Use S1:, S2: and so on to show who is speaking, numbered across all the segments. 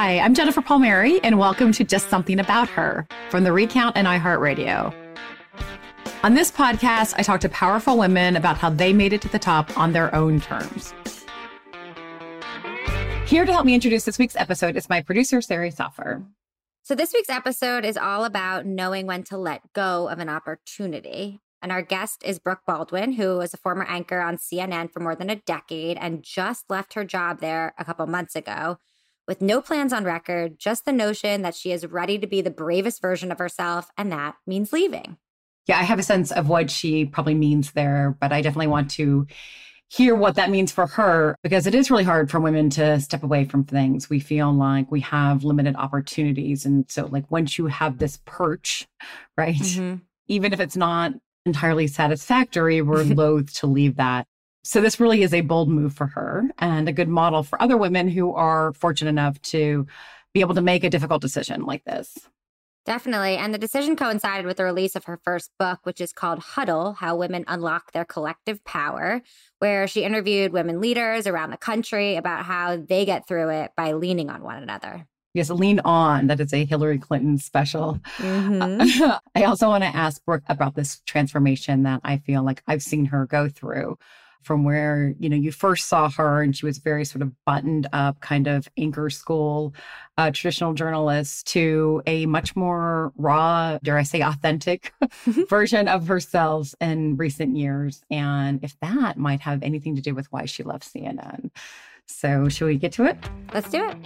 S1: Hi, I'm Jennifer Palmieri, and welcome to Just Something About Her from the Recount and iHeartRadio. On this podcast, I talk to powerful women about how they made it to the top on their own terms. Here to help me introduce this week's episode is my producer, Sari Soffer.
S2: So, this week's episode is all about knowing when to let go of an opportunity. And our guest is Brooke Baldwin, who was a former anchor on CNN for more than a decade and just left her job there a couple months ago with no plans on record, just the notion that she is ready to be the bravest version of herself, and that means leaving.
S1: Yeah, I have a sense of what she probably means there, but I definitely want to hear what that means for her because it is really hard for women to step away from things. We feel like we have limited opportunities. And so, like, once you have this perch, right, mm-hmm. even if it's not entirely satisfactory, we're loath to leave that. So, this really is a bold move for her and a good model for other women who are fortunate enough to be able to make a difficult decision like this.
S2: Definitely. And the decision coincided with the release of her first book, which is called Huddle How Women Unlock Their Collective Power, where she interviewed women leaders around the country about how they get through it by leaning on one another.
S1: Yes, lean on. That is a Hillary Clinton special. Mm-hmm. I also want to ask Brooke about this transformation that I feel like I've seen her go through from where you know you first saw her and she was very sort of buttoned up kind of anchor school uh, traditional journalist to a much more raw dare i say authentic version of herself in recent years. And if that might have anything to do with why she left cnn so should we get to it?
S2: Let's do it.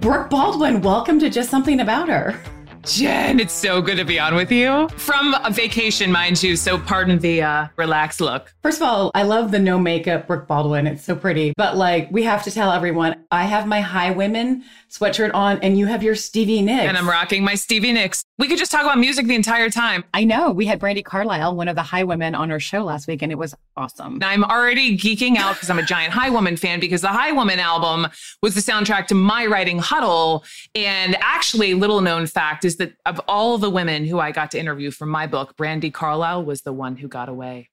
S1: Brooke baldwin welcome to just something about her
S3: Jen, it's so good to be on with you from a vacation, mind you. So, pardon the uh, relaxed look.
S1: First of all, I love the no makeup Brooke Baldwin. It's so pretty. But like, we have to tell everyone I have my Highwomen sweatshirt on, and you have your Stevie Nicks.
S3: And I'm rocking my Stevie Nicks. We could just talk about music the entire time.
S1: I know. We had Brandi Carlile, one of the Highwomen, on our show last week, and it was awesome.
S3: I'm already geeking out because I'm a giant Highwoman fan because the Highwoman album was the soundtrack to my writing Huddle. And actually, little known fact is that of all the women who I got to interview for my book, Brandi Carlile was the one who got away.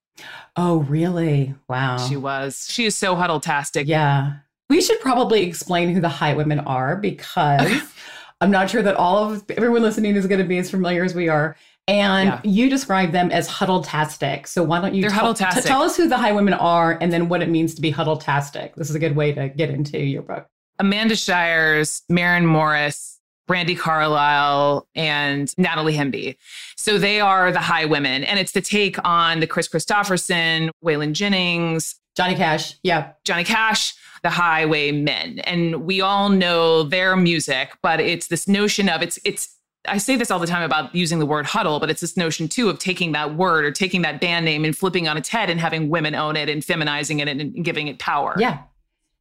S1: Oh, really? Wow.
S3: She was. She is so huddle-tastic.
S1: Yeah. We should probably explain who the high women are because I'm not sure that all of everyone listening is going to be as familiar as we are. And yeah. you describe them as huddle-tastic. So why don't you
S3: They're
S1: t-
S3: huddle-tastic.
S1: T- tell us who the high women are and then what it means to be huddle-tastic. This is a good way to get into your book.
S3: Amanda Shires, Maren Morris, Brandi Carlile and Natalie Hemby. So they are the high women. And it's the take on the Kris Kristofferson, Waylon Jennings,
S1: Johnny Cash. Yeah.
S3: Johnny Cash, the Highwaymen. And we all know their music, but it's this notion of it's it's I say this all the time about using the word huddle, but it's this notion too of taking that word or taking that band name and flipping on its head and having women own it and feminizing it and giving it power.
S1: Yeah.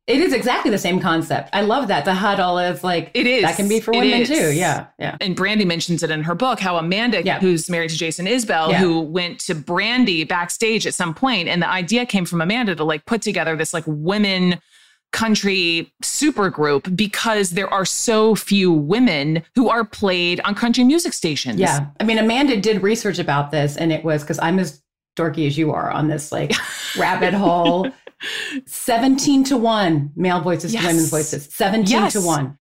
S1: It is exactly the same concept. I love that. The huddle is like
S3: it is.
S1: That can be for women too. Yeah. Yeah.
S3: And Brandi mentions it in her book how Amanda,
S1: Yeah.
S3: who's married to Jason Isbell,
S1: Yeah.
S3: who went to Brandi backstage at some point, and the idea came from Amanda to like put together this like women country super group because there are so few women who are played on country music stations.
S1: Yeah. I mean, Amanda did research about this, and it was because I'm as dorky as you are on this like rabbit hole. 17 to 1 male voices
S3: Yes.
S1: to women's voices. 17
S3: Yes.
S1: to 1.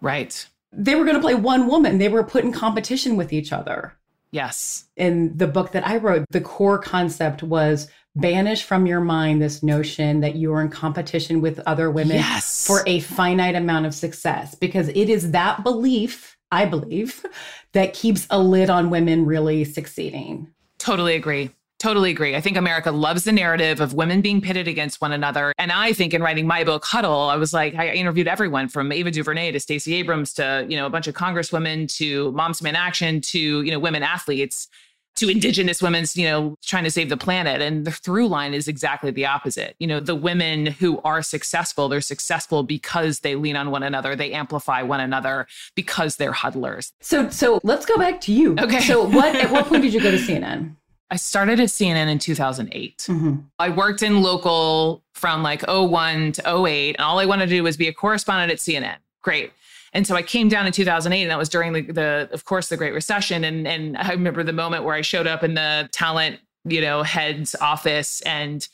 S3: Right.
S1: They were going to play one woman. They were put in competition with each other.
S3: Yes.
S1: In the book that I wrote, the core concept was banish from your mind this notion that you are in competition with other women
S3: Yes.
S1: for a finite amount of success because it is that belief, I believe, that keeps a lid on women really succeeding.
S3: Totally agree. Totally agree. I think America loves the narrative of women being pitted against one another. And I think in writing my book, Huddle, I was like, I interviewed everyone from Ava DuVernay to Stacey Abrams to, you know, a bunch of congresswomen to Moms Demand Action to, you know, women athletes to indigenous women's, you know, trying to save the planet. And the through line is exactly the opposite. You know, the women who are successful, they're successful because they lean on one another, they amplify one another because they're huddlers.
S1: So so let's go back to you.
S3: Okay.
S1: So what at what point did you go to CNN?
S3: I started at CNN in 2008.
S1: Mm-hmm.
S3: I worked in local from like 01 to 08, and all I wanted to do was be a correspondent at CNN. Great. And so I came down in 2008, and that was during the, the of course, the Great Recession. And and I remember the moment where I showed up in the talent, you know, head's office, and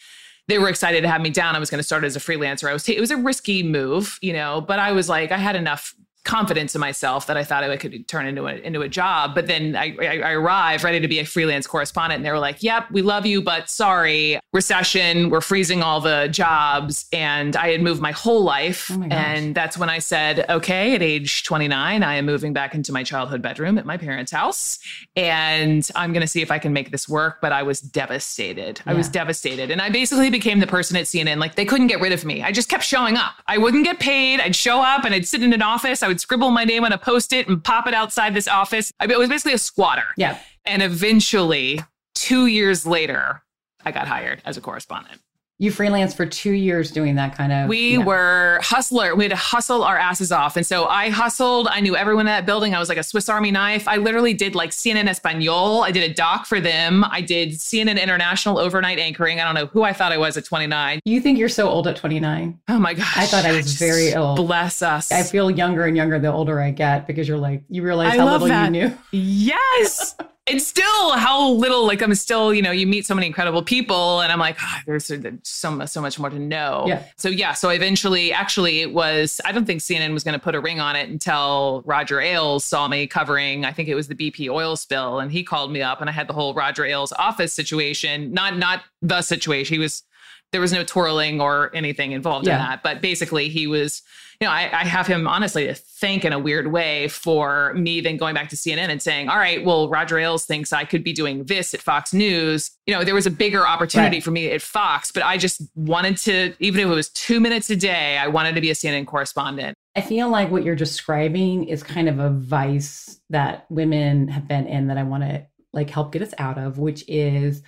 S3: they were excited to have me down. I was going to start as a freelancer. I was it was a risky move, you know, but I was like, I had enough confidence in myself that I thought I could turn into a into a job. But then I, I, I arrived ready to be a freelance correspondent, and they were like, "Yep, we love you, but sorry, recession. We're freezing all the jobs." And I had moved my whole life,
S1: Oh my
S3: and that's when I said, "Okay." At age 29, I am moving back into my childhood bedroom at my parents' house, and I'm going to see if I can make this work. But I was devastated. I was devastated, and I basically became the person at CNN. Like they couldn't get rid of me. I just kept showing up. I wouldn't get paid. I'd show up and I'd sit in an office. I would scribble my name on a post-it and pop it outside this office. I it was basically a squatter.
S1: Yeah.
S3: And eventually, two years later, I got hired as a correspondent.
S1: You freelanced for two years doing that kind of
S3: We
S1: yeah.
S3: were hustler. We had to hustle our asses off. And so I hustled. I knew everyone in that building. I was like a Swiss Army knife. I literally did like CNN Espanol. I did a doc for them. I did CNN International overnight anchoring. I don't know who I thought I was at 29.
S1: You think you're so old at 29?
S3: Oh my gosh.
S1: I thought I was very old.
S3: Bless us.
S1: I feel younger and younger the older I get because you're like you realize
S3: I
S1: how little
S3: that.
S1: you knew.
S3: Yes. and still how little like I'm still, you know, you meet so many incredible people and I'm like, "Ah, there's so so much more to know.
S1: Yeah.
S3: So yeah, so eventually actually it was I don't think CNN was going to put a ring on it until Roger Ailes saw me covering I think it was the BP oil spill and he called me up and I had the whole Roger Ailes office situation, not not the situation. He was there was no twirling or anything involved
S1: Yeah.
S3: in that, but basically he was you know, I, I have him honestly to thank in a weird way for me then going back to CNN and saying, all right, well, Roger Ailes thinks I could be doing this at Fox News. You know, there was a bigger opportunity
S1: Right.
S3: for me at Fox, but I just wanted to, even if it was two minutes a day, I wanted to be a CNN correspondent.
S1: I feel like what you're describing is kind of a vice that women have been in that I want to like help get us out of, which is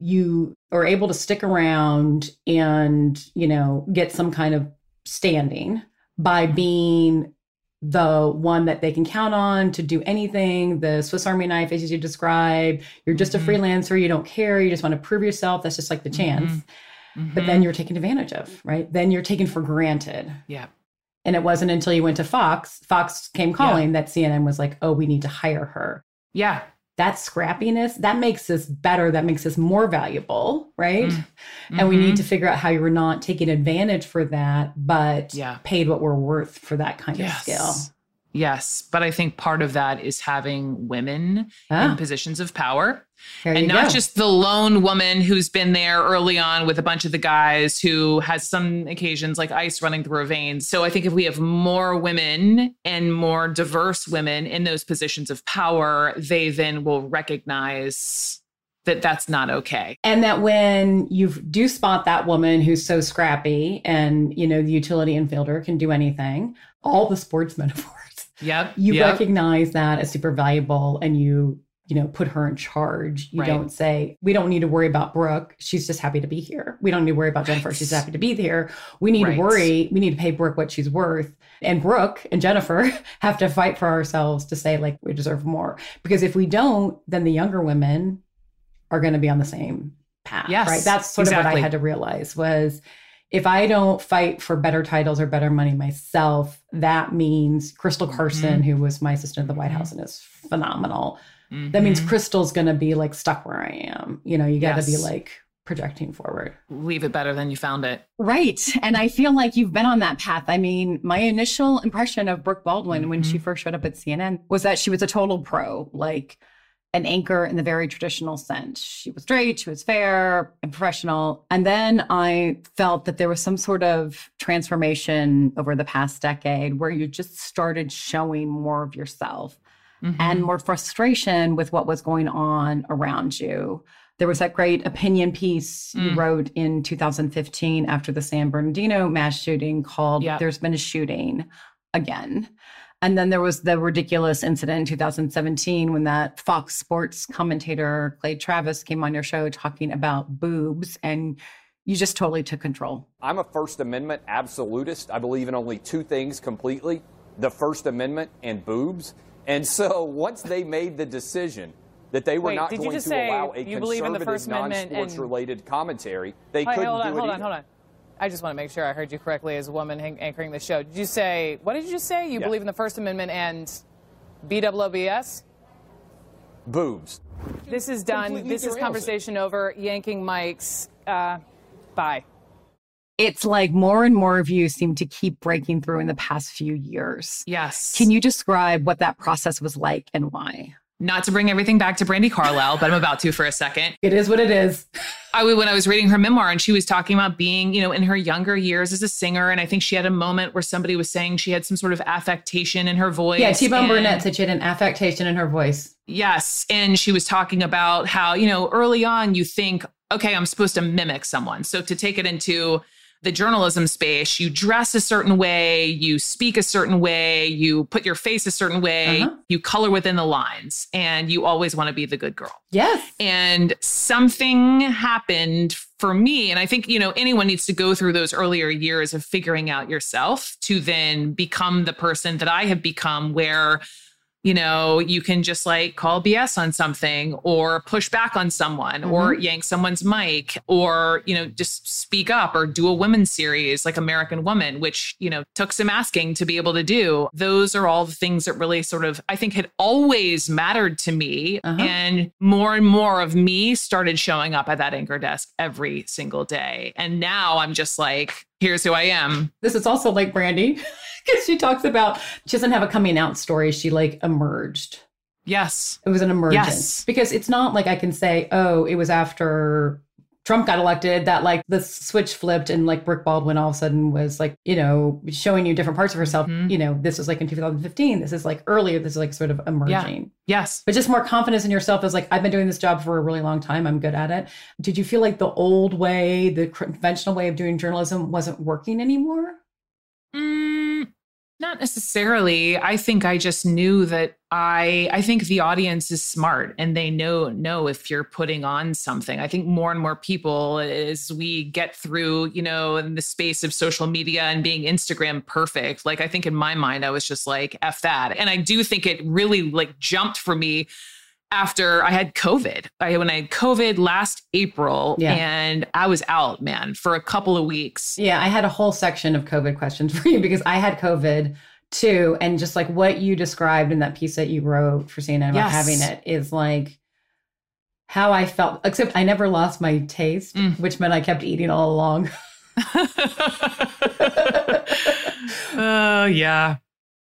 S1: you are able to stick around and, you know, get some kind of standing by being the one that they can count on to do anything, the Swiss Army knife, as you describe. You're just
S3: Mhm.
S1: a freelancer, you don't care, you just want to prove yourself. That's just like the chance.
S3: Mhm.
S1: But then you're taken advantage of, right? Then you're taken for granted.
S3: yeah,
S1: And it wasn't until you went to Fox, Fox came calling that CNN was like, oh, we need to hire her.
S3: yeah,
S1: That scrappiness, that makes us better. That makes us more valuable, right?
S3: Mm.
S1: And we need to figure out how you're not taking advantage for that, but
S3: Yeah.
S1: paid what we're worth for that kind of skill.
S3: Yes. But I think part of that is having women
S1: Ah,
S3: in positions of power.
S1: here
S3: and not
S1: go.
S3: just the lone woman who's been there early on with a bunch of the guys who has some occasions like ice running through her veins. So I think if we have more women and more diverse women in those positions of power, they then will recognize that that's not okay.
S1: and that when you do spot that woman who's so scrappy and you know the utility infielder can do anything all the sports metaphors
S3: Yep.
S1: you
S3: yep.
S1: recognize that as super valuable and you you know put her in charge you
S3: Right.
S1: don't say we don't need to worry about brooke she's just happy to be here we don't need to worry about jennifer
S3: Right.
S1: she's happy to be here we need
S3: Right.
S1: to worry we need to pay brooke what she's worth and brooke and jennifer have to fight for ourselves to say like we deserve more because if we don't then the younger women are going to be on the same path
S3: Yes,
S1: right that's sort of what i had to realize was if I don't fight for better titles or better money myself, that means Crystal
S3: Mm-hmm.
S1: Carson, who was my assistant at the White House and is phenomenal. That means
S3: Mhm.
S1: Crystal's going to be like stuck where I am. You know, you got to be like projecting forward.
S3: leave it better than you found it.
S1: Right. And I feel like you've been on that path. I mean, my initial impression of Brooke Baldwin when she first showed up at CNN was that she was a total pro. Like, an anchor in the very traditional sense. She was straight, she was fair and professional. And then I felt that there was some sort of transformation over the past decade where you just started showing more of yourself mm-hmm. and more frustration with what was going on around you. There was that great opinion piece mm. you wrote in 2015 after the San Bernardino mass shooting called yep. There's Been a Shooting Again. And then there was the ridiculous incident in 2017 when that Fox Sports commentator, Clay Travis, came on your show talking about boobs and you just totally took control.
S4: I'm a First Amendment absolutist. I believe in only two things completely the First Amendment and boobs. And so once they made the decision that they were
S5: Wait,
S4: not going to allow a conservative, non-sports and... related commentary, they
S5: Wait,
S4: couldn't
S5: hold
S4: on,
S5: do it
S4: hold
S5: on, hold on. I just want to make sure I heard you correctly as a woman anchoring the show. Did you say, what did you say? You yeah. believe in the First Amendment and BWOBS?
S4: Boobs.
S5: This is done. Completely this is conversation over. Yanking mics. Uh, bye.
S1: It's like more and more of you seem to keep breaking through in the past few years.
S3: Yes.
S1: Can you describe what that process was like and why?
S3: Not to bring everything back to Brandi Carlile, but I'm about to for a second.
S1: It is what it is.
S3: I when I was reading her memoir and she was talking about being, you know, in her younger years as a singer, and I think she had a moment where somebody was saying she had some sort of affectation in her voice.
S1: Yeah, T-Bone and, Burnett said she had an affectation in her voice.
S3: Yes, and she was talking about how you know early on you think, okay, I'm supposed to mimic someone, so to take it into the journalism space, you dress a certain way, you speak a certain way, you put your face a certain way, uh-huh. you color within the lines, and you always want to be the good girl.
S1: Yes.
S3: And something happened for me. And I think, you know, anyone needs to go through those earlier years of figuring out yourself to then become the person that I have become, where you know, you can just like call BS on something or push back on someone mm-hmm. or yank someone's mic or, you know, just speak up or do a women's series like American Woman, which, you know, took some asking to be able to do. Those are all the things that really sort of, I think, had always mattered to me. Uh-huh. And more and more of me started showing up at that anchor desk every single day. And now I'm just like, here's who I am.
S1: This is also like Brandi because she talks about she doesn't have a coming out story. She like emerged.
S3: Yes.
S1: It was an emergence. Yes. Because it's not like I can say, oh, it was after Trump got elected that like the switch flipped and like Brooke Baldwin all of a sudden was like, you know, showing you different parts of herself. Mm-hmm. You know, this was like in 2015. This is like earlier. This is like sort of emerging.
S3: Yeah. Yes.
S1: But just more confidence in yourself is like, I've been doing this job for a really long time. I'm good at it. Did you feel like the old way, the conventional way of doing journalism wasn't working anymore?
S3: Mm, not necessarily. I think I just knew that I I think the audience is smart and they know know if you're putting on something. I think more and more people as we get through, you know, in the space of social media and being Instagram perfect. Like I think in my mind I was just like F that. And I do think it really like jumped for me after I had COVID. I when I had COVID last April yeah. and I was out, man, for a couple of weeks.
S1: Yeah, I had a whole section of COVID questions for you because I had COVID too. And just like what you described in that piece that you wrote for CNN about yes. having it is like how I felt, except I never lost my taste, mm. which meant I kept eating all along.
S3: Oh, uh, yeah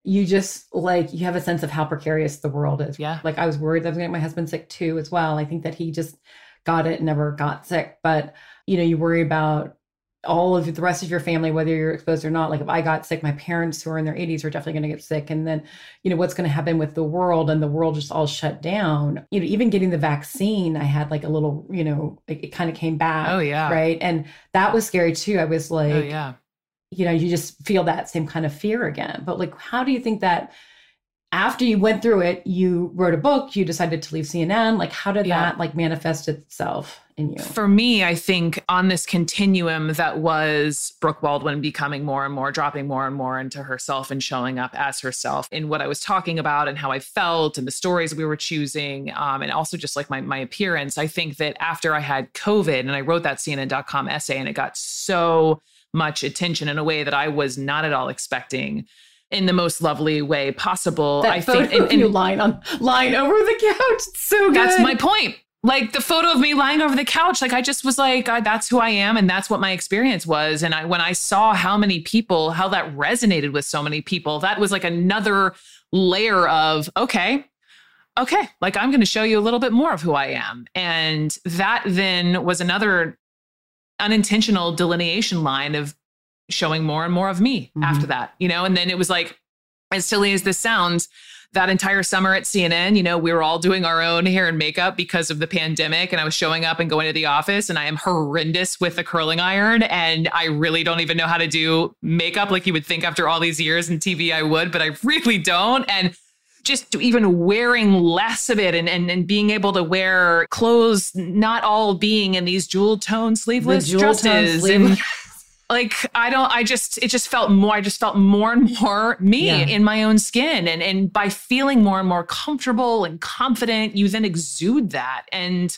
S1: you just like you have a sense of how precarious the world is.
S3: Yeah.
S1: Like I was worried I was gonna get my husband sick too as well. I think that he just got it, never got sick. But you know, you worry about all of the rest of your family, whether you're exposed or not. Like if I got sick, my parents who are in their 80s are definitely going to get sick. And then, you know, what's going to happen with the world and the world just all shut down. You know, even getting the vaccine, I had like a little, you know, it, it kind of came back.
S3: Oh yeah.
S1: Right. And that was scary too. I was oh, like, oh
S3: yeah
S1: you know, you just feel that same kind of fear again. But like, how do you think that after you went through it, you wrote a book, you decided to leave CNN? Like, how did yeah. that like manifest itself in you?
S3: For me, I think on this continuum that was Brooke Baldwin becoming more and more, dropping more and more into herself and showing up as herself in what I was talking about and how I felt and the stories we were choosing, um, and also just like my my appearance. I think that after I had COVID and I wrote that CNN.com essay and it got so much attention in a way that I was not at all expecting in the most lovely way possible.
S1: That
S3: I
S1: photo think and, and, you lying on lying over the couch. It's so good.
S3: That's my point. Like the photo of me lying over the couch, like I just was like, that's who I am, and that's what my experience was. And I, when I saw how many people, how that resonated with so many people, that was like another layer of okay, okay, like I'm going to show you a little bit more of who I am. And that then was another unintentional delineation line of showing more and more of me mm-hmm. after that, you know? And then it was like, as silly as this sounds, that entire summer at CNN, you know, we were all doing our own hair and makeup because of the pandemic. And I was showing up and going to the office, and I am horrendous with the curling iron. And I really don't even know how to do makeup like you would think after all these years in TV I would, but I really don't. And just even wearing less of it and, and, and being able to wear clothes, not all being in these jewel tone sleeveless jewel dresses. And like I don't I just it just felt more I just felt more and more me yeah. in my own skin and and by feeling more and more comfortable and confident you then exude that and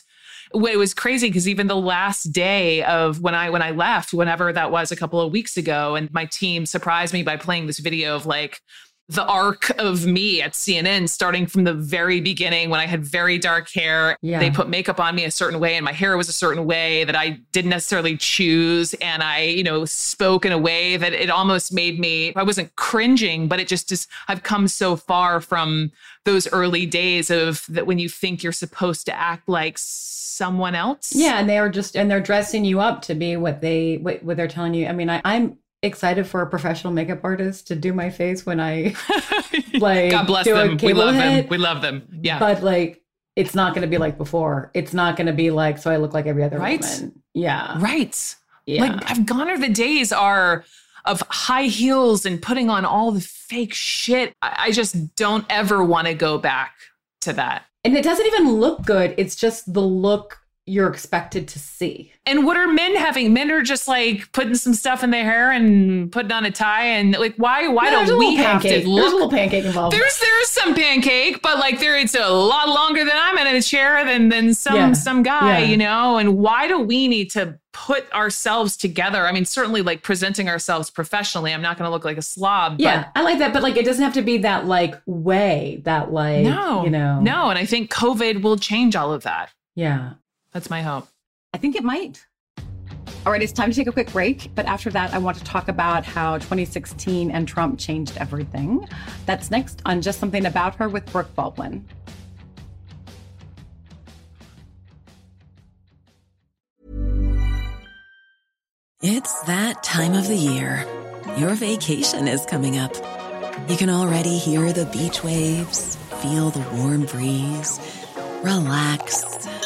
S3: it was crazy because even the last day of when I when I left whenever that was a couple of weeks ago and my team surprised me by playing this video of like the arc of me at CNN, starting from the very beginning when I had very dark hair. Yeah. They put makeup on me a certain way, and my hair was a certain way that I didn't necessarily choose. And I, you know, spoke in a way that it almost made me, I wasn't cringing, but it just is, I've come so far from those early days of that when you think you're supposed to act like someone else.
S1: Yeah. And they are just, and they're dressing you up to be what they, what, what they're telling you. I mean, I, I'm, excited for a professional makeup artist to do my face when I like
S3: God bless them. we love hit, them. We love them. Yeah.
S1: But like it's not going to be like before. It's not going to be like so I look like every other right? woman. Yeah.
S3: Right. Yeah. Like I've gone are the days are of high heels and putting on all the fake shit. I, I just don't ever want to go back to that.
S1: And it doesn't even look good. It's just the look you're expected to see.
S3: And what are men having? Men are just like putting some stuff in their hair and putting on a tie and like why why no, don't we have
S1: to
S3: look?
S1: There's a little pancake involved.
S3: There's there's some pancake, but like there it's a lot longer than I'm in a chair than than some yeah. some guy, yeah. you know. And why do we need to put ourselves together? I mean, certainly like presenting ourselves professionally. I'm not going to look like a slob.
S1: Yeah, I like that, but like it doesn't have to be that like way that like no, you know
S3: no. And I think COVID will change all of that.
S1: Yeah.
S3: That's my hope.
S1: I think it might. All right, it's time to take a quick break. But after that, I want to talk about how 2016 and Trump changed everything. That's next on Just Something About Her with Brooke Baldwin.
S6: It's that time of the year. Your vacation is coming up. You can already hear the beach waves, feel the warm breeze, relax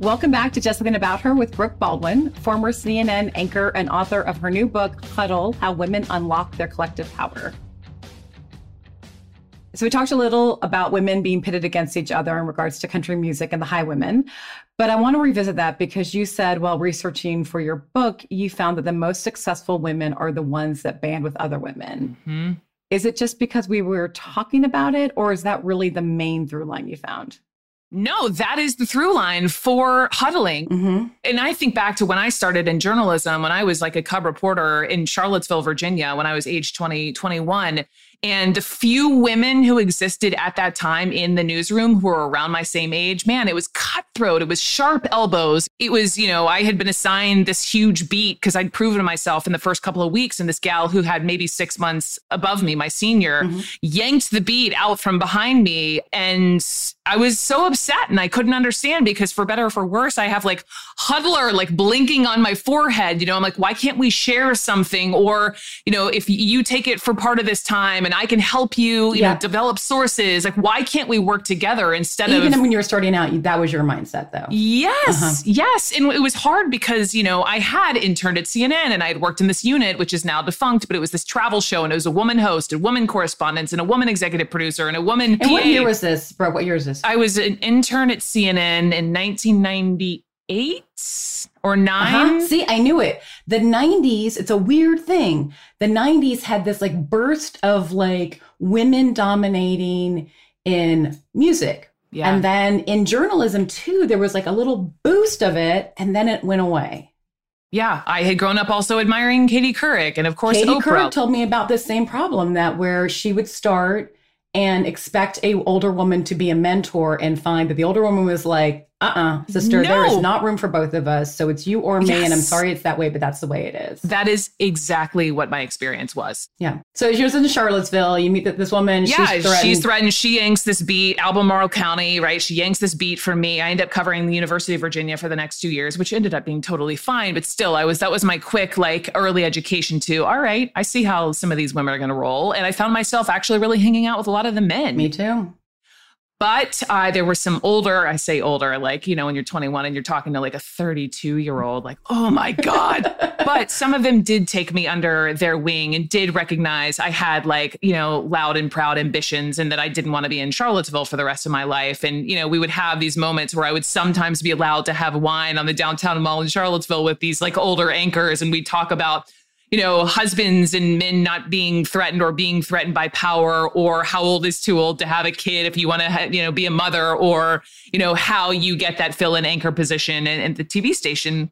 S1: Welcome back to Just Something About Her with Brooke Baldwin, former CNN anchor and author of her new book, Huddle How Women Unlock Their Collective Power. So, we talked a little about women being pitted against each other in regards to country music and the high women. But I want to revisit that because you said while researching for your book, you found that the most successful women are the ones that band with other women. Mm-hmm. Is it just because we were talking about it, or is that really the main through line you found?
S3: No, that is the through line for huddling. Mm-hmm. And I think back to when I started in journalism, when I was like a cub reporter in Charlottesville, Virginia, when I was age 20, 21. And the few women who existed at that time in the newsroom who were around my same age, man, it was cutthroat. It was sharp elbows. It was, you know, I had been assigned this huge beat because I'd proven to myself in the first couple of weeks. And this gal who had maybe six months above me, my senior, mm-hmm. yanked the beat out from behind me. And I was so upset and I couldn't understand because for better or for worse, I have like huddler like blinking on my forehead. You know, I'm like, why can't we share something? Or, you know, if you take it for part of this time and I can help you, you
S1: Yeah.
S3: know, develop sources. Like, why can't we work together instead
S1: Even
S3: of Even
S1: when you were starting out, that was your mindset, though.
S3: Yes,
S1: Uh-huh.
S3: yes. And it was hard because, you know, I had interned at CNN and I had worked in this unit, which is now defunct, but it was this travel show and it was a woman host, a woman correspondent, and a woman executive producer, and a woman
S1: And
S3: PA.
S1: what year was this, bro? What year is this?
S3: I was an intern at CNN in 1998 or 9
S1: Uh-huh. See, I knew it. The 90s, it's a weird thing. The 90s had this like burst of like women dominating in music.
S3: Yeah.
S1: And then in journalism too, there was like a little boost of it and then it went away.
S3: Yeah, I had grown up also admiring Katie Couric and of course
S1: Katie
S3: Oprah.
S1: Couric told me about this same problem that where she would start and expect a older woman to be a mentor and find that the older woman was like, uh-uh, sister, there is not room for both of us. So it's you or me. And I'm sorry it's that way, but that's the way it is.
S3: that is exactly what my experience was.
S1: Yeah. So she was in Charlottesville. You meet this woman.
S3: yeah,
S1: she's threatened.
S3: she's threatened. She yanks this beat, Albemarle County, right? She yanks this beat for me. I end up covering the University of Virginia for the next two years, which ended up being totally fine. But still, I was that was my quick like early education to all right, I see how some of these women are gonna roll. And I found myself actually really hanging out with a lot of the men.
S1: Me too.
S3: But uh, there were some older, I say older, like, you know, when you're 21 and you're talking to like a 32 year old, like, oh my God. but some of them did take me under their wing and did recognize I had like, you know, loud and proud ambitions and that I didn't want to be in Charlottesville for the rest of my life. And, you know, we would have these moments where I would sometimes be allowed to have wine on the downtown mall in Charlottesville with these like older anchors and we'd talk about you know, husbands and men not being threatened or being threatened by power, or how old is too old to have a kid if you want to, ha- you know, be a mother, or, you know, how you get that fill in anchor position and, and the TV station,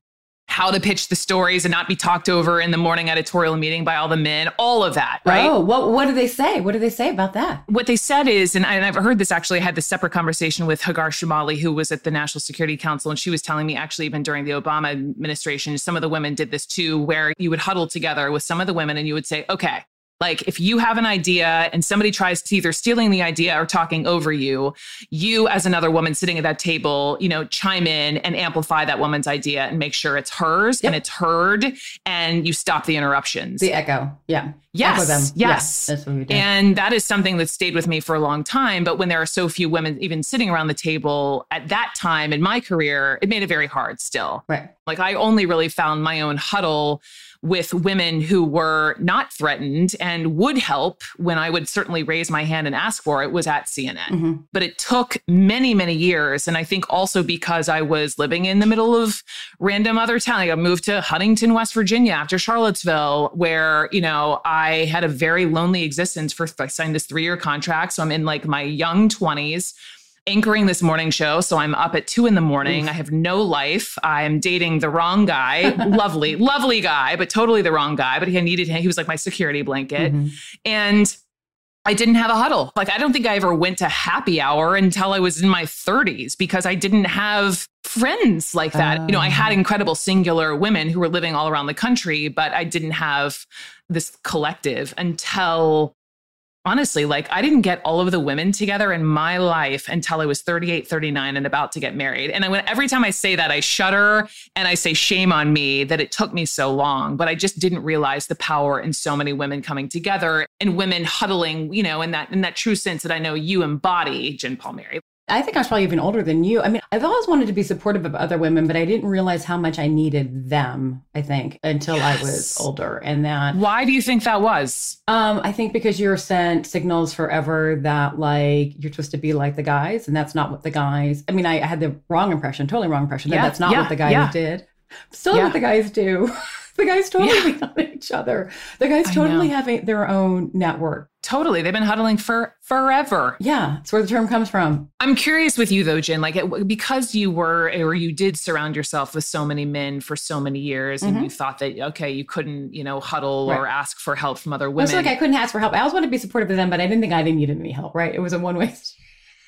S3: how to pitch the stories and not be talked over in the morning editorial meeting by all the men, all of that, right?
S1: Oh, what what do they say? What do they say about that?
S3: what they said is, and, I, and I've heard this actually, I had this separate conversation with Hagar Chemali, who was at the National Security Council, and she was telling me actually, even during the Obama administration, some of the women did this too, where you would huddle together with some of the women and you would say, okay, like if you have an idea and somebody tries to either stealing the idea or talking over you, you as another woman sitting at that table, you know, chime in and amplify that woman's idea and make sure it's hers and it's heard and you stop the interruptions.
S1: The echo. Yeah.
S3: Yes. Yes.
S1: Yeah, that's what we do.
S3: And that is something that stayed with me for a long time. But when there are so few women even sitting around the table at that time in my career, it made it very hard still.
S1: right.
S3: Like I only really found my own huddle with women who were not threatened and would help when I would certainly raise my hand and ask for it was at CNN.
S1: Mm-hmm.
S3: But it took many, many years. And I think also because I was living in the middle of random other town. Like I moved to Huntington, West Virginia after Charlottesville, where, you know, I had a very lonely existence for I signed this three-year contract. So I'm in like my young 20s anchoring this morning show. So I'm up at two in the morning. I have no life. I'm dating the wrong guy. lovely, lovely guy, but totally the wrong guy. But he needed him. He was like my security blanket. Mm-hmm. And I didn't have a huddle. Like, I don't think I ever went to happy hour until I was in my 30s because I didn't have friends like that. You know, I had oh. incredible singular women who were living all around the country, but I didn't have this collective until honestly, like I didn't get all of the women together in my life until I was 38, 39 and about to get married. And I, when, every time I say that, I shudder and I say, shame on me that it took me so long. But I just didn't realize the power in so many women coming together and women huddling, you know, in that, in that true sense that I know you embody, Jen Palmieri.
S1: I think I was probably even older than you. I mean, I've always wanted to be supportive of other women, but I didn't realize how much I needed them, I think, until I was older. And that
S3: Why do you think that was?
S1: um I think because you're sent signals forever that like you're supposed to be like the guys, and that's not what the guys I mean, I, I had the wrong impression, totally wrong impression. that
S3: Yeah,
S1: that's not
S3: yeah,
S1: what the guys
S3: yeah.
S1: did. Still what the guys do. the guys totally
S3: Yeah.
S1: on each other. The guys totally a, their own network.
S3: Totally. They've been huddling for forever.
S1: Yeah, that's where the term comes from.
S3: I'm curious with you though, Jen, like it, because you were or you did surround yourself with so many men for so many years and
S1: Mhm.
S3: you thought that, okay, you couldn't, you know, huddle or ask for help from other
S1: Well, It's
S3: women.
S1: like I couldn't ask for help. I always wanted to be supportive of them, but I didn't think I didn't need any help. Right? It was a one way.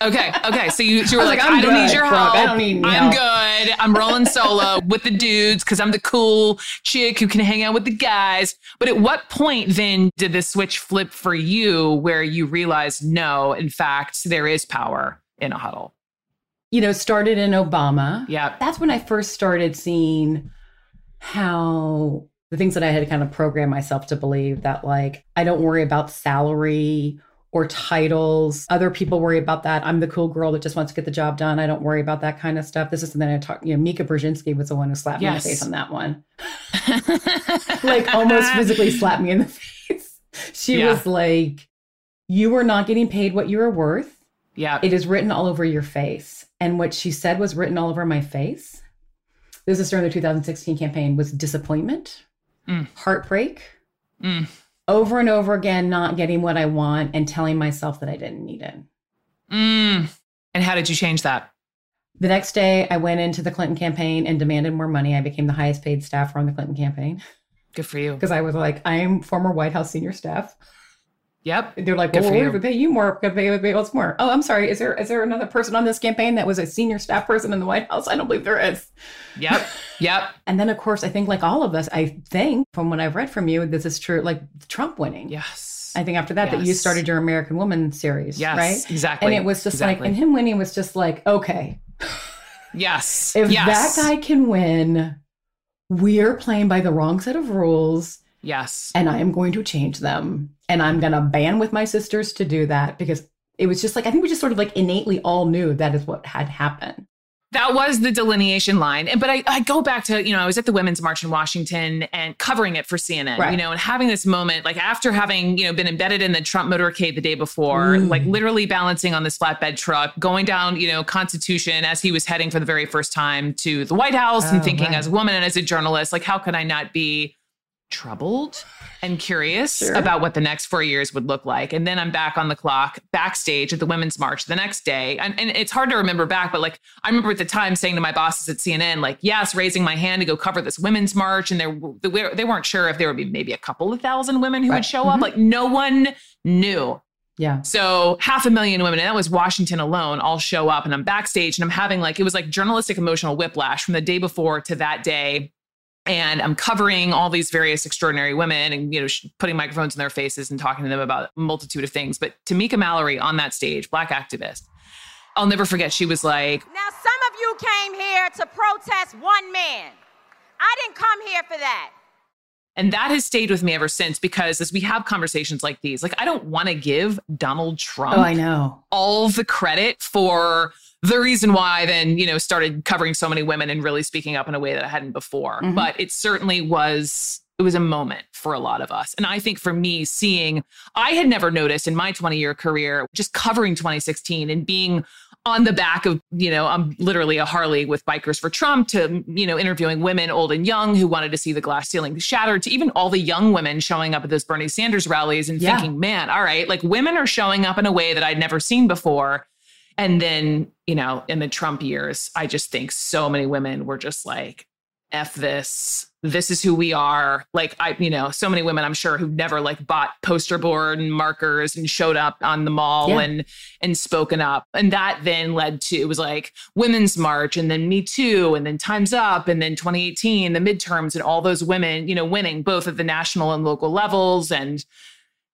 S3: okay. Okay. So you, you were like,
S1: like,
S3: I don't need
S1: good,
S3: your
S1: Brooke.
S3: help.
S1: I don't need
S3: I'm
S1: help."
S3: good. I'm rolling solo with the dudes because I'm the cool chick who can hang out with the guys. But at what point then did the switch flip for you where you realized, no, in fact, there is power in a huddle?
S1: You know, started in Obama.
S3: Yeah.
S1: That's when I first started seeing how the things that I had kind of programmed myself to believe that like I don't worry about salary or titles. Other people worry about that. I'm the cool girl that just wants to get the job done. I don't worry about that kind of stuff. This is something I talk, you know, Mika Brzezinski was the one who slapped yes. me in the face on that one. like almost physically slapped me in the face. She yeah. was like, You are not getting paid what you are worth.
S3: Yeah.
S1: It is written all over your face. And what she said was written all over my face. This is during the 2016 campaign was disappointment, mm. heartbreak, mm. Over and over again, not getting what I want and telling myself that I didn't need it.
S3: Mm. And how did you change that?
S1: The next day, I went into the Clinton campaign and demanded more money. I became the highest paid staffer on the Clinton campaign.
S3: Good for you.
S1: Because I was like, I'm former White House senior staff.
S3: Yep.
S1: They're like, well, we're going to pay you more. We're Going to pay everybody else more. Oh, I'm sorry. Is there is there another person on this campaign that was a senior staff person in the White House? I don't believe there is.
S3: Yep. Yep.
S1: and then, of course, I think like all of us, I think from what I've read from you, this is true. Like Trump winning.
S3: Yes.
S1: I think after that, yes. that you started your American Woman series.
S3: Yes.
S1: Right.
S3: Exactly.
S1: And it was just
S3: exactly.
S1: like, and him winning was just like, okay.
S3: Yes.
S1: If
S3: yes.
S1: that guy can win, we're playing by the wrong set of rules.
S3: Yes.
S1: And I am going to change them. And I'm going to band with my sisters to do that because it was just like, I think we just sort of like innately all knew that is what had happened
S3: that was the delineation line. And But I, I, go back to, you know, I was at the Women's March in Washington and covering it for CNN, right. you know, and having this moment, like after having, you know, been embedded in the Trump motorcade the day before, mm. like literally balancing on this flatbed truck, going down, you know, Constitution as he was heading for the very first time to the White House oh, and thinking right. as a woman and as a journalist, like, how could I not be troubled and curious sure. about what the next four years would look like. And then I'm back on the clock backstage at the Women's March the next day. And, and it's hard to remember back, but like I remember at the time saying to my bosses at CNN, like, yes, raising my hand to go cover this Women's March. And they, they weren't sure if there would be maybe a couple of thousand women who right. would show mm-hmm. up. Like no one knew.
S1: Yeah.
S3: So half a million women, and that was Washington alone, all show up. And I'm backstage and I'm having like, it was like journalistic emotional whiplash from the day before to that day and I'm covering all these various extraordinary women and you know putting microphones in their faces and talking to them about a multitude of things. But Tamika Mallory on that stage, black activist, I'll never forget. She was like,
S7: "Now some of you came here to protest one man. I didn't come here for that."
S3: And that has stayed with me ever since because as we have conversations like these, like I don't want to give Donald Trump
S1: oh, I know.
S3: all the credit for the reason why I then, you know, started covering so many women and really speaking up in a way that I hadn't before. Mm-hmm. But it certainly was it was a moment for a lot of us. And I think for me, seeing, I had never noticed in my 20 year career, just covering 2016 and being on the back of, you know, I'm literally a Harley with Bikers for Trump to, you know, interviewing women, old and young, who wanted to see the glass ceiling shattered, to even all the young women showing up at those Bernie Sanders rallies and yeah. thinking, man, all right, like women are showing up in a way that I'd never seen before. And then, you know, in the Trump years, I just think so many women were just like, F this. This is who we are. Like, I, you know, so many women I'm sure who've never like bought poster board and markers and showed up on the mall yeah. and and spoken up. And that then led to it was like Women's March and then Me Too and then Time's Up and then 2018, the midterms and all those women, you know, winning both at the national and local levels. And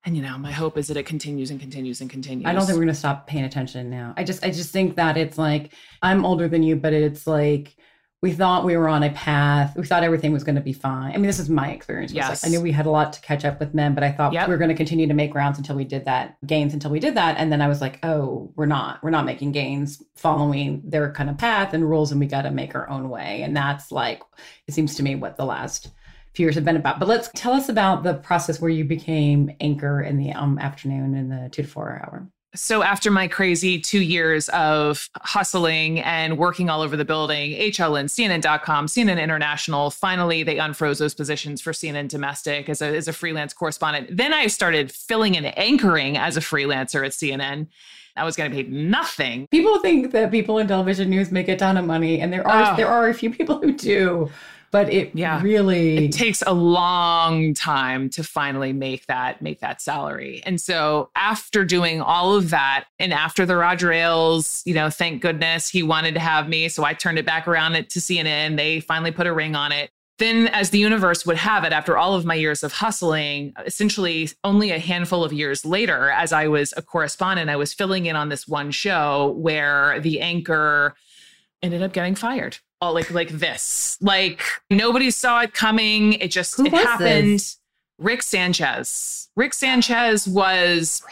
S3: and you know my hope is that it continues and continues and continues.
S1: I don't think we're going to stop paying attention now. I just i just think that it's like i'm older than you but it's like we thought we were on a path. We thought everything was going to be fine. I mean this is my experience.
S3: Yes.
S1: Like, i knew we had a lot to catch up with men but i thought yep. we were going to continue to make rounds until we did that gains until we did that. And then i was like oh we're not. We're not making gains following their kind of path and rules and we got to make our own way. And that's like it seems to me what the last few years have been about. But let's tell us about the process where you became anchor in the um, afternoon in the two to four hour.
S3: So after my crazy two years of hustling and working all over the building, HLN, CNN.com, CNN International, finally they unfroze those positions for CNN Domestic as a, as a freelance correspondent. Then I started filling and anchoring as a freelancer at CNN. I was getting paid nothing.
S1: People think that people in television news make a ton of money, and there are oh. there are a few people who do but it yeah. really
S3: it takes a long time to finally make that make that salary. And so after doing all of that and after the Roger Ailes, you know, thank goodness he wanted to have me, so I turned it back around to CNN. They finally put a ring on it. Then, as the universe would have it, after all of my years of hustling, essentially only a handful of years later, as I was a correspondent, I was filling in on this one show where the anchor ended up getting fired all like like this. Like nobody saw it coming. It just
S1: Who
S3: it happened.
S1: this?
S3: Rick Sanchez. Rick Sanchez was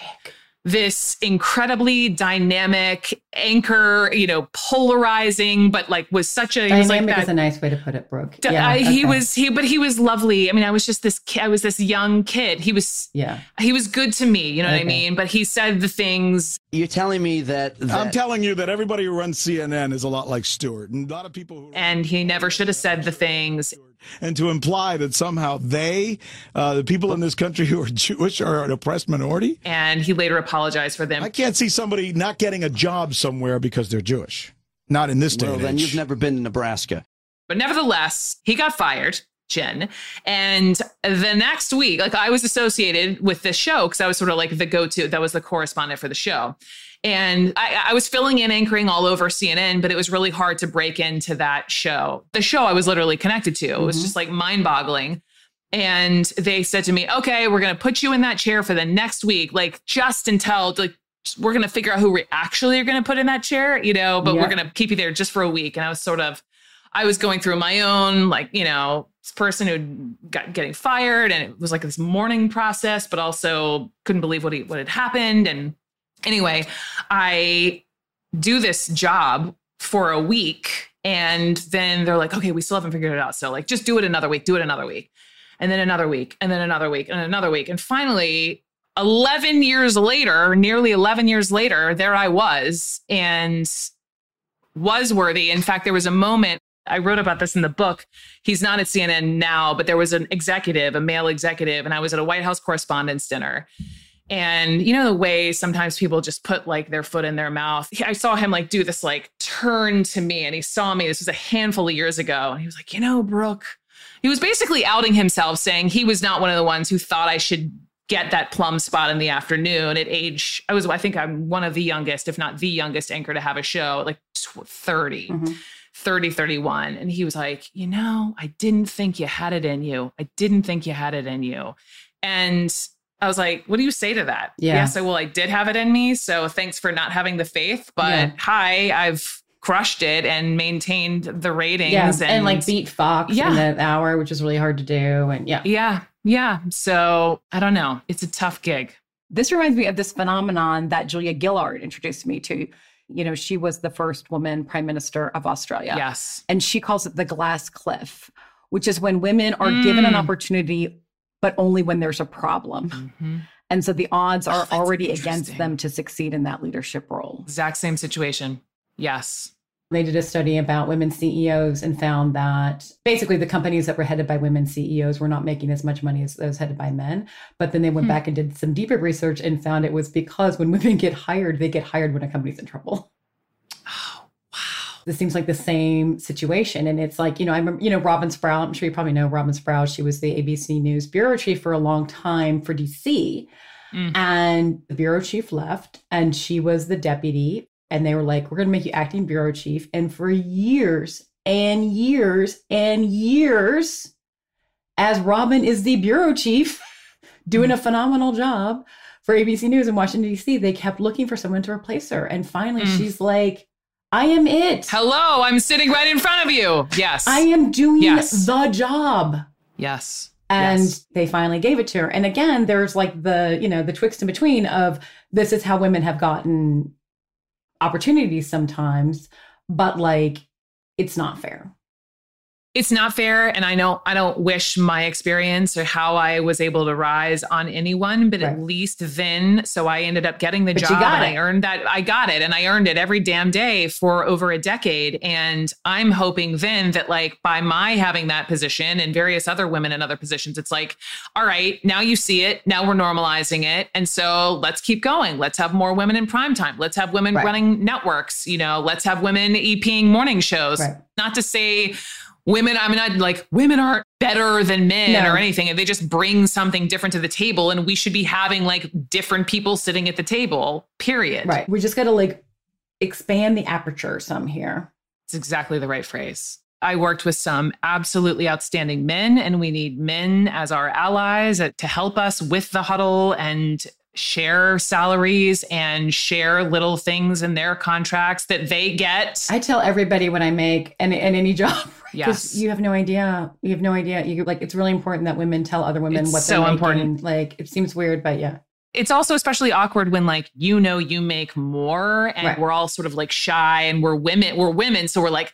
S3: this incredibly dynamic anchor, you know, polarizing, but like was such a he was like
S1: Dynamic
S3: that
S1: is a nice way to put it, Brooke.
S3: D- I- he was he, but he was lovely. I mean, I was just this. Ki- I was this young kid. He was.
S1: Yeah.
S3: He was good to me. You know what I mean? But he said the things.
S8: You're telling me that,
S9: I'm telling you that everybody who runs CNN is a lot like Stewart. And a lot of people who
S3: and he never should have said the things.
S9: And to imply that somehow they, uh, the people in this country who are Jewish, are an oppressed minority.
S3: And he later apologized for them.
S9: I can't see somebody not getting a job somewhere because they're Jewish. Not in this day
S8: well,
S9: and
S8: then
S9: age.
S8: you've never been to Nebraska.
S3: But nevertheless, he got fired, Jen. And the next week, like I was associated with this show because I was sort of like the go to, that was the correspondent for the show. And I, I was filling in anchoring all over CNN, but it was really hard to break into that show. The show I was literally connected to. It was mm-hmm. just like mind boggling. And they said to me, okay, we're going to put you in that chair for the next week, like just until, like, we're going to figure out who we actually are going to put in that chair, you know, but we're going to keep you there just for a week. And I was sort of, I was going through my own, like, you know, person who got getting fired and it was like this mourning process, but also couldn't believe what he, what had happened. And anyway, I do this job for a week and then they're like, okay, we still haven't figured it out. So like, just do it another week, do it another week. And then another week, and then another week, and another week. And finally, 11 years later, nearly 11 years later, there I was and was worthy. In fact, there was a moment I wrote about this in the book. He's not at CNN now, but there was an executive, a male executive, and I was at a White House correspondence dinner. And you know the way sometimes people just put like their foot in their mouth. I saw him like do this like turn to me, and he saw me. This was a handful of years ago, and he was like, "You know, Brooke." He was basically outing himself, saying he was not one of the ones who thought I should get that plum spot in the afternoon at age. I was, I think, I'm one of the youngest, if not the youngest anchor to have a show, like tw- 30. Mm-hmm. 30, 31. And he was like, You know, I didn't think you had it in you. I didn't think you had it in you. And I was like, What do you say to that?
S1: Yeah.
S3: Yeah. So, well, I did have it in me. So thanks for not having the faith. But
S1: Yeah.
S3: hi, I've crushed it and maintained the ratings.
S1: Yeah, and, like beat Fox
S3: Yeah.
S1: in the hour, which is really hard to do. And yeah.
S3: Yeah. Yeah. So I don't know. It's a tough gig.
S1: This reminds me of this phenomenon that Julia Gillard introduced me to. You know, she was the first woman prime minister of Australia.
S3: Yes.
S1: And she calls it the glass cliff, which is when women are given an
S3: Mm.
S1: opportunity, but only when there's a problem.
S3: Mm-hmm.
S1: And so the odds
S3: Oh,
S1: are already against them to succeed in that leadership role.
S3: Exact same situation. Yes.
S1: They did a study about women CEOs and found that basically the companies that were headed by women CEOs were not making as much money as those headed by men. But then they went
S3: Hmm.
S1: back and did some deeper research and found it was because when women get hired, they get hired when a company's in trouble. This seems like the same situation. And it's like, you know, I remember, you know, Robin Sproul, I'm sure you probably know Robin Sproul. She was the ABC News bureau chief for a long time for DC.
S3: Mm.
S1: And the bureau chief left and she was the deputy. And they were like, we're going to make you acting bureau chief. And for years and years and years, as Robin is the bureau chief doing a phenomenal job for ABC News in Washington, D.C., they kept looking for someone to replace her. And finally,
S3: Mm.
S1: she's like, I am it.
S3: Hello, I'm sitting right in front of you. Yes.
S1: I am doing
S3: Yes.
S1: the job.
S3: Yes.
S1: And
S3: Yes.
S1: they finally gave it to her. And again, there's like the, you know, the twixt in between of this is how women have gotten opportunities sometimes, but like it's not fair.
S3: It's not fair and i know i don't wish my experience or how i was able to rise on anyone but at least then so i ended up getting the
S1: But
S3: job
S1: got
S3: and
S1: it.
S3: i earned that i got it and i earned it every damn day for over a decade and i'm hoping then that like by my having that position and various other women in other positions it's like all right now you see it now we're normalizing it and so let's keep going let's have more women in prime time let's have women
S1: Right.
S3: running networks you know let's have women EPing morning shows
S1: Right.
S3: not to say women i'm not like women aren't better than men
S1: No.
S3: or anything they just bring something different to the table and we should be having like different people sitting at the table period
S1: Right. We just got to like expand the aperture some here.
S3: it's exactly the right phrase i worked with some absolutely outstanding men and we need men as our allies to help us with the huddle and share salaries and share little things in their contracts that they get.
S1: I tell everybody when I make and in any job.
S3: Yes.
S1: You have no idea. You have no idea. You like it's really important that women tell other women
S3: It's
S1: what
S3: so important.
S1: Like it seems weird, but yeah.
S3: It's also especially awkward when like you know you make more and
S1: Right.
S3: we're all sort of like shy and we're women, we're women, so we're like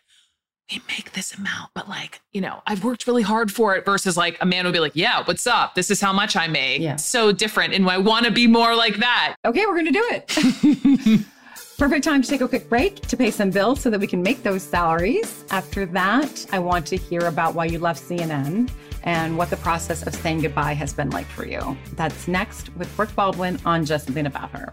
S3: we make this amount, but like, you know, I've worked really hard for it versus like a man would be like, yeah, what's up? This is how much I make.
S1: Yeah.
S3: So different. And I want to be more like that.
S1: Okay, we're gonna do it. Perfect time to take a quick break to pay some bills so that we can make those salaries. After that, I want to hear about why you left CNN and what the process of saying goodbye has been like for you. That's next with Brooke Baldwin on Just Something About Her.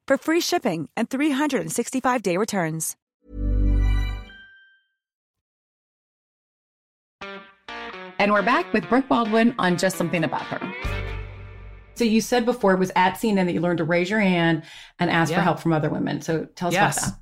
S10: for free shipping and 365-day returns.
S1: And we're back with Brooke Baldwin on Just Something About Her. So you said before it was at CNN that you learned to raise your hand and ask for help from other women. So tell us
S3: yes.
S1: about that.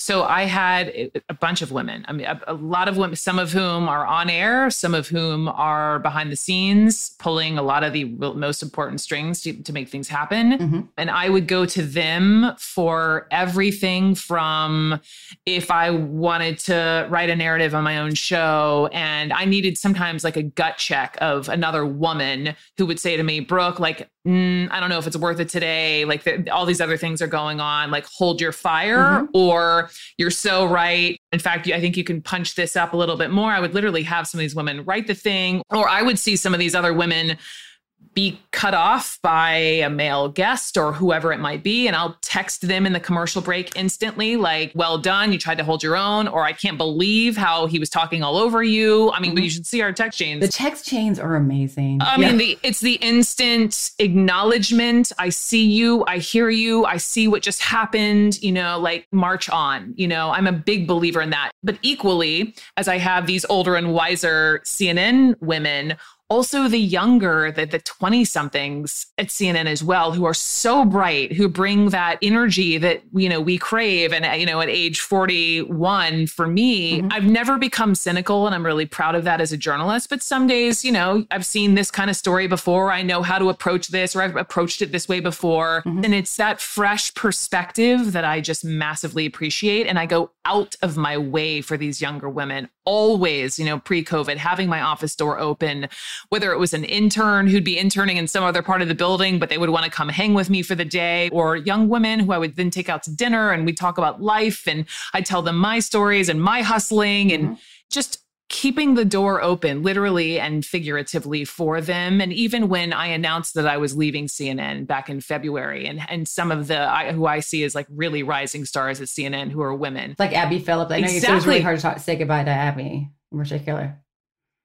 S3: So I had a- bunch of women. I mean, a, a lot of women, some of whom are on air, some of whom are behind the scenes, pulling a lot of the most important strings to, to make things happen. And I would go to them for everything from if I wanted to write a narrative on my own show and I needed sometimes like a gut check of another woman who would say to me, Brooke, like, mm, I don't know if it's worth it today. Like, the, all these other things are going on. Like, hold your fire, or you're so right. In fact, I think you can punch this up a little bit more. I would literally have some of these women write the thing, or I would see some of these other women be cut off by a male guest or whoever it might be. And I'll text them in the commercial break instantly, like, well done, you tried to hold your own, or I can't believe how he was talking all over you. I mean, mm-hmm. you should see our text chains.
S1: The text chains are amazing.
S3: I
S1: Yeah.
S3: mean, the, it's the instant acknowledgement. I see you. I hear you. I see what just happened. You know, like march on. You know, I'm a big believer in that. But equally, as I have these older and wiser CNN women, also the younger, the, the 20 somethings at CNN as well, who are so bright, who bring that energy that, you know, we crave. And, uh, you know, at age 41, for me, I've never become cynical and I'm really proud of that as a journalist. But some days, you know, I've seen this kind of story before. I know how to approach this or I've approached it this way before. And it's that fresh perspective that I just massively appreciate. And I go out of my way for these younger women always, you know, pre COVID, having my office door open, whether it was an intern who'd be interning in some other part of the building, but they would want to come hang with me for the day, or young women who I would then take out to dinner and we talk about life and I tell them my stories and my hustling and mm-hmm. just keeping the door open literally and figuratively for them and even when i announced that i was leaving cnn back in february and and some of the I, who i see as like really rising stars at cnn who are women
S1: like Abby Phillips. I know you said it was really hard to talk, say goodbye to Abby. in Killer.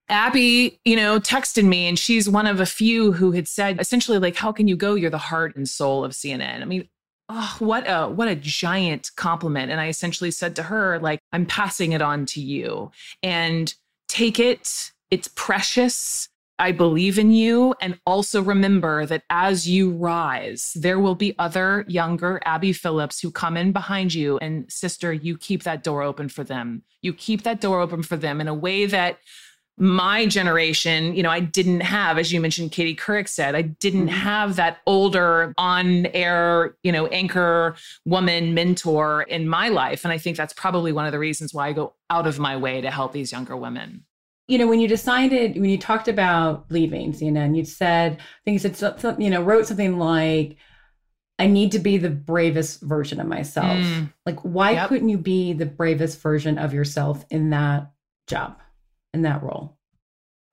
S3: Abby, you know, texted me and she's one of a few who had said essentially like how can you go you're the heart and soul of CNN. I mean, oh, what a what a giant compliment and I essentially said to her like I'm passing it on to you and take it. It's precious. I believe in you. And also remember that as you rise, there will be other younger Abby Phillips who come in behind you. And sister, you keep that door open for them. You keep that door open for them in a way that my generation, you know, I didn't have, as you mentioned, Katie Couric said, I didn't have that older on air, you know, anchor woman mentor in my life. And I think that's probably one of the reasons why I go out of my way to help these younger women.
S1: You know, when you decided, when you talked about leaving CNN, you said, I think you said, so- so- you know, wrote something like, I need to be the bravest version of myself.
S3: Mm.
S1: Like, why
S3: Yep.
S1: couldn't you be the bravest version of yourself in that job, in that role?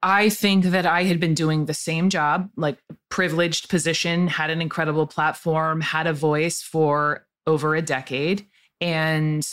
S3: I think that I had been doing the same job, like privileged position, had an incredible platform, had a voice for over a decade. And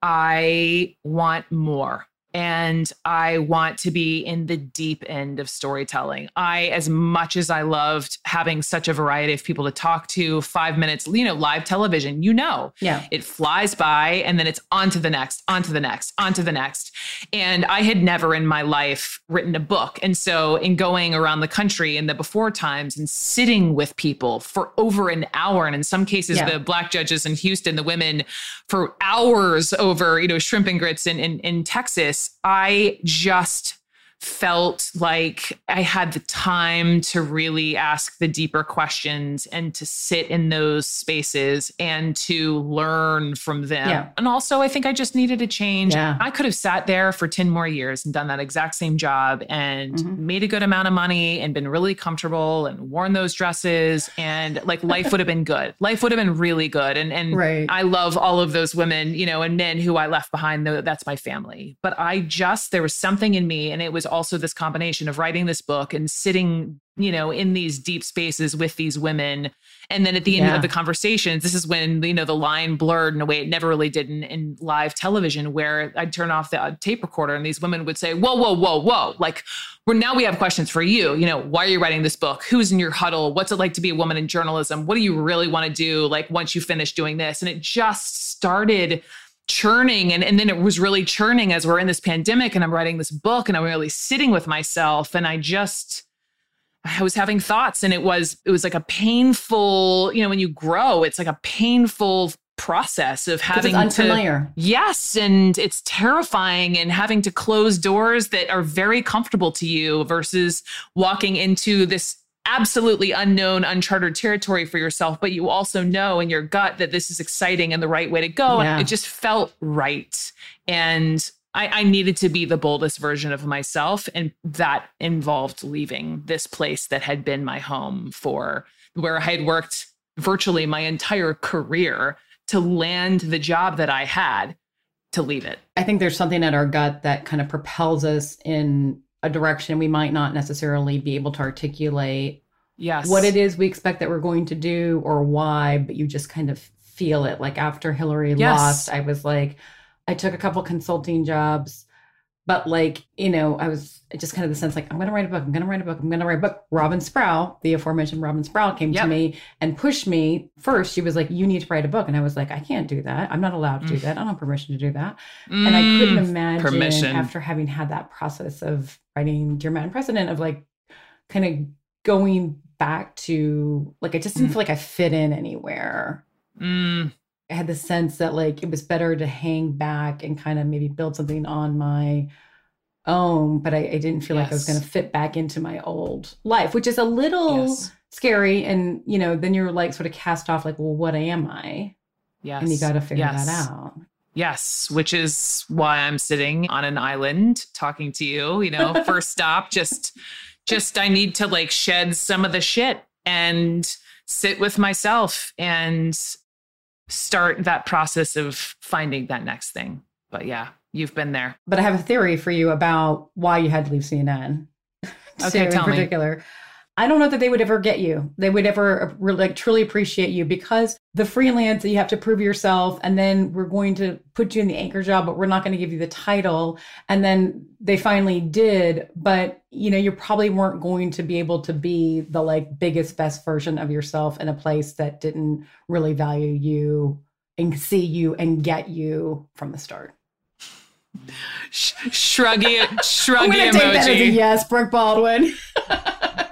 S3: I want more. And I want to be in the deep end of storytelling. I, as much as I loved having such a variety of people to talk to, five minutes, you know, live television, you know,
S1: Yeah.
S3: it flies by and then it's on to the next, on to the next, on to the next. And I had never in my life written a book. And so, in going around the country in the before times and sitting with people for over an hour, and in some cases,
S1: Yeah.
S3: the black judges in Houston, the women for hours over, you know, shrimp and grits in, in, in Texas, I just felt like I had the time to really ask the deeper questions and to sit in those spaces and to learn from them.
S1: Yeah.
S3: And also, I think I just needed a change.
S1: Yeah.
S3: I could have sat there for 10 more years and done that exact same job and
S1: Mm-hmm.
S3: made a good amount of money and been really comfortable and worn those dresses. And like life would have been good. Life would have been really good. And, and
S1: Right.
S3: I love all of those women, you know, and men who I left behind. That's my family. But I just, there was something in me. And it was also this combination of writing this book and sitting, you know, in these deep spaces with these women. And then at the end
S1: Yeah.
S3: of the conversations, this is when, you know, the line blurred in a way it never really did in, in live television, where I'd turn off the uh, tape recorder and these women would say, whoa, whoa, whoa, whoa. Like, we're now we have questions for you. You know, why are you writing this book? Who's in your huddle? What's it like to be a woman in journalism? What do you really want to do? Like, once you finish doing this? And it just started churning and, and then it was really churning as we're in this pandemic and I'm writing this book and I'm really sitting with myself and I just I was having thoughts and it was it was like a painful, you know, when you grow, it's like a painful process of having
S1: it's
S3: to
S1: unfamiliar.
S3: Yes, and it's terrifying and having to close doors that are very comfortable to you versus walking into this absolutely unknown uncharted territory for yourself but you also know in your gut that this is exciting and the right way to go.
S1: Yeah.
S3: and it just felt right. And I, I needed to be the boldest version of myself. And that involved leaving this place that had been my home for where i had worked virtually my entire career to land the job that i had to leave it.
S1: I think there's something at our gut that kind of propels us in a direction we might not necessarily be able to articulate
S3: yes
S1: what it is we expect that we're going to do or why, but you just kind of feel it. Like after Hillary
S3: Yes.
S1: lost, I was like, I took a couple consulting jobs, but like, you know, I was just kind of the sense like, I'm going to write a book. I'm going to write a book. I'm going to write a book. Robin Sproul, the aforementioned Robin Sproul came
S3: Yep.
S1: to me and pushed me. First, she was like, you need to write a book. And I was like, I can't do that. I'm not allowed to do
S3: Mm.
S1: that. I don't have permission to do that. and I couldn't
S3: Mm,
S1: imagine
S3: permission.
S1: after having had that process of writing Dear Madam President of like kind of going back to like I just didn't
S3: Mm.
S1: feel like I fit in anywhere.
S3: Mm,
S1: I had the sense that like it was better to hang back and kind of maybe build something on my own, but I, I didn't feel like I was going to fit back into my old life, which is a little
S3: Yes.
S1: scary. And you know, then you're like sort of cast off, like, well, what am I?
S3: yes
S1: And you got to figure
S3: yes.
S1: that out.
S3: Yes, which is why I'm sitting on an island talking to you, you know, first stop just just I need to like shed some of the shit and sit with myself and start that process of finding that next thing. But yeah, you've been there.
S1: But I have a theory for you about why you had to leave CNN.
S3: Okay, tell
S1: in
S3: me.
S1: I don't know that they would ever get you. They would ever uh, really like truly appreciate you because the freelance that you have to prove yourself, and then we're going to put you in the anchor job, but we're not going to give you the title. And then they finally did, but you know you probably weren't going to be able to be the like biggest best version of yourself in a place that didn't really value you and see you and get you from the start.
S3: Sh- shruggy shruggy
S1: take that as a
S3: emoji.
S1: yes, Brooke Baldwin.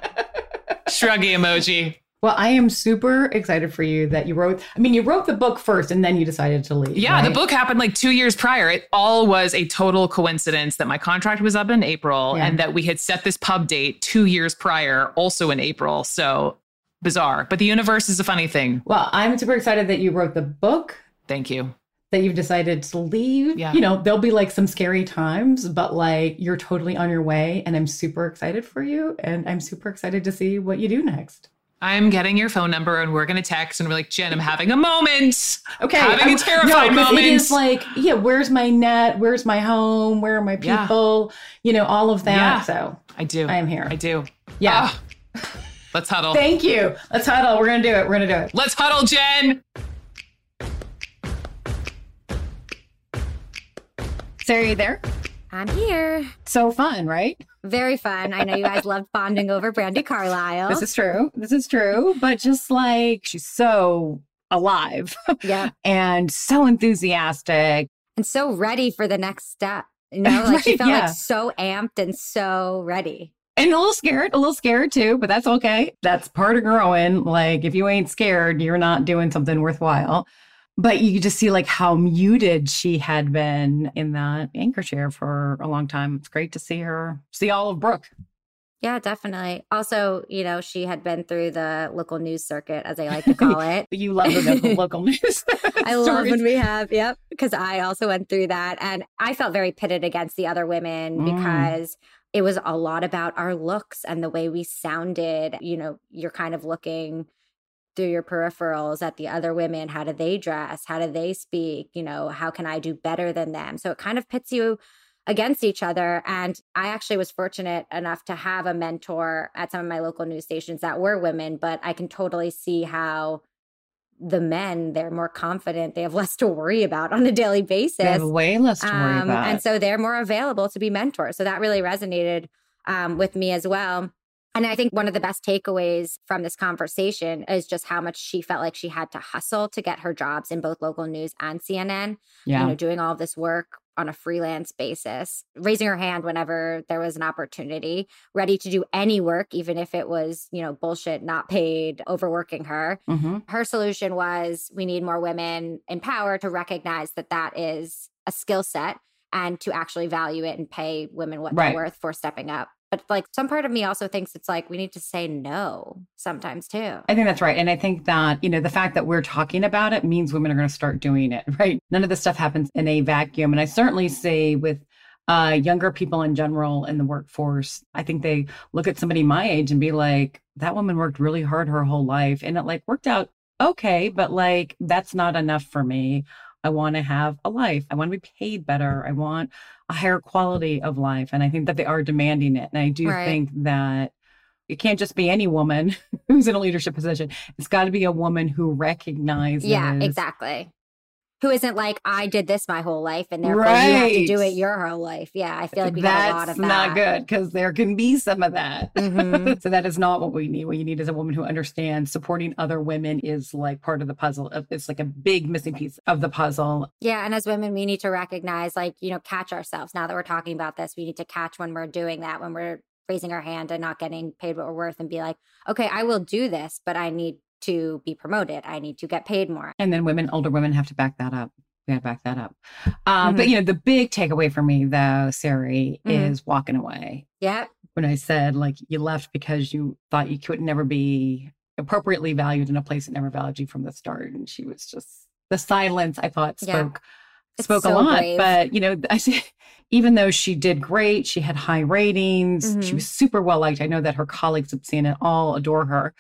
S3: Shruggy emoji.
S1: Well, I am super excited for you that you wrote. I mean, you wrote the book first, and then you decided to leave.
S3: Yeah, the book happened like two years prior. It all was a total coincidence that my contract was up in April
S1: Yeah.
S3: and that we had set this pub date two years prior, also in April. So bizarre. But the universe is a funny thing.
S1: Well, I'm super excited that you wrote the book.
S3: Thank you.
S1: That you've decided to leave.
S3: Yeah.
S1: You know, there'll be like some scary times, but like you're totally on your way, and I'm super excited for you, and I'm super excited to see what you do next.
S3: I'm getting your phone number and we're going to text and we're like, Jen, I'm having a moment.
S1: Okay,
S3: Having a terrifying
S1: no,
S3: moment.
S1: It is like, yeah, where's my net? Where's my home? Where are my
S3: Yeah.
S1: people? You know, all of that.
S3: Yeah.
S1: So
S3: I do.
S1: I am here.
S3: I do.
S1: Yeah.
S3: Ah, let's huddle.
S1: Thank you. Let's huddle. We're gonna do it. We're gonna do it.
S3: Let's huddle, Jen.
S1: Sarah, you there?
S2: I'm here.
S1: So fun, right?
S2: Very fun. I know you guys loved bonding over Brandi Carlile.
S1: This is true. This is true. But just like she's so alive.
S2: Yeah.
S1: and so enthusiastic.
S2: And so ready for the next step. You know, like she felt
S1: yeah.
S2: like so amped and so ready.
S1: And a little scared, a little scared too, but that's okay. That's part of growing. Like if you ain't scared, you're not doing something worthwhile. But you could just see like how muted she had been in that anchor chair for a long time. It's great to see her, see all of Brooke.
S2: Yeah, definitely. Also, you know, she had been through the local news circuit, as I like to call it.
S1: You love the local, local news.
S2: I love when we have, yep, because I also went through that. And I felt very pitted against the other women
S1: Mm.
S2: because it was a lot about our looks and the way we sounded. You know, you're kind of looking through your peripherals at the other women. How do they dress? How do they speak? You know, how can I do better than them? So it kind of pits you against each other. And I actually was fortunate enough to have a mentor at some of my local news stations that were women, but I can totally see how the men they're more confident they have less to worry about on a daily basis
S1: They have way less to worry
S2: Um,
S1: about.
S2: and so they're more available to be mentors so that really resonated um, with me as well and i think one of the best takeaways from this conversation is just how much she felt like she had to hustle to get her jobs in both local news and cnn
S1: Yeah.
S2: you know doing all this work on a freelance basis raising her hand whenever there was an opportunity ready to do any work even if it was you know bullshit not paid overworking her
S1: Mhm.
S2: her solution was we need more women in power to recognize that that is a skill set and to actually value it and pay women what
S1: Right.
S2: they're worth for stepping up but like some part of me also thinks it's like we need to say no sometimes too
S1: I think that's right. And I think that, you know, the fact that we're talking about it means women are going to start doing it, right? None of this stuff happens in a vacuum. And I certainly see with uh, younger people in general in the workforce, I think they look at somebody my age and be like, that woman worked really hard her whole life and it like worked out okay, but like that's not enough for me. I want to have a life. I want to be paid better. I want a higher quality of life. And I think that they are demanding it. And I do
S2: Right.
S1: think that it can't just be any woman who's in a leadership position. It's got to be a woman who recognizes.
S2: yeah exactly who isn't like i did this my whole life and therefore you have to do it your whole life yeah i feel like we got a lot
S1: That's
S2: of that
S1: not good because there can be some of that.
S2: Mhm.
S1: so that is not what we need. What you need is a woman who understands supporting other women is like part of the puzzle. It's like a big missing piece of the puzzle.
S2: Yeah, and as women, we need to recognize, like, you know, catch ourselves. Now that we're talking about this, we need to catch when we're doing that, when we're raising our hand and not getting paid what we're worth, and be like, okay, I will do this, but I need to be promoted. I need to get paid more.
S1: And then women, older women have to back that up. We gotta back that up. Um, But
S2: Mhm.
S1: you know, the big takeaway for me though, Sari,
S2: Mhm.
S1: is walking away.
S2: Yeah.
S1: When I said like you left because you thought you could never be appropriately valued in a place that never valued you from the start. And she was just the silence I thought
S2: Yeah.
S1: spoke
S2: It's
S1: spoke a lot.
S2: brave.
S1: But you know, I see even though she did great, she had high ratings, she
S2: Mhm.
S1: was super well liked. I know that her colleagues at CNN all adore her.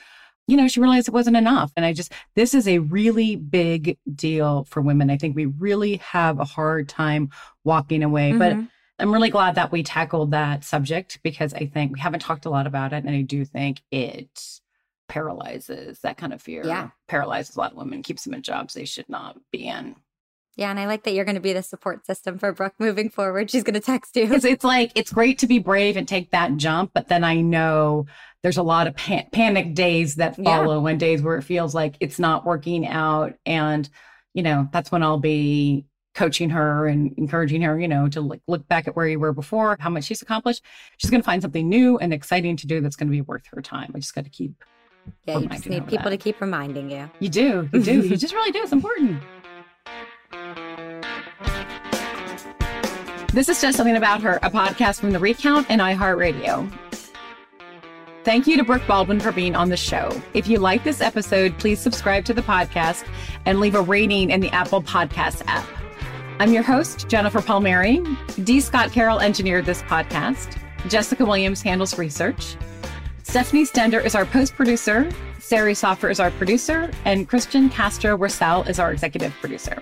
S1: You know, she realized it wasn't enough. And I just, this is a really big deal for women. I think we really have a hard time walking away. But
S2: Mhm.
S1: I'm really glad that we tackled that subject because I think we haven't talked a lot about it. And I do think it paralyzes that kind of fear.
S2: Yeah.
S1: Paralyzes a lot of women, keeps them in jobs they should not be in.
S2: Yeah, and I like that you're going to be the support system for Brooke moving forward. She's going to text you.
S1: It's, it's like it's great to be brave and take that jump, but then I know there's a lot of pan- panic days that
S2: Yeah.
S1: follow and days where it feels like it's not working out, and you know that's when I'll be coaching her and encouraging her, you know, to like look back at where you were before, how much she's accomplished. She's going to find something new and exciting to do that's going to be worth her time. I just got to keep.
S2: yeah, you just need people
S1: that.
S2: to keep reminding you.
S1: You do, you do, you just really do. It's important. This is just something about her, a podcast from the Recount and iHeartRadio. Thank you to Brooke Baldwin for being on the show. If you like this episode, please subscribe to the podcast and leave a rating in the Apple Podcast app. I'm your host, Jennifer Palmieri. D. Scott Carroll engineered this podcast. Jessica Williams handles research. Stephanie Stender is our post producer. Sari Soffer is our producer. And Christian Castro Rosell is our executive producer.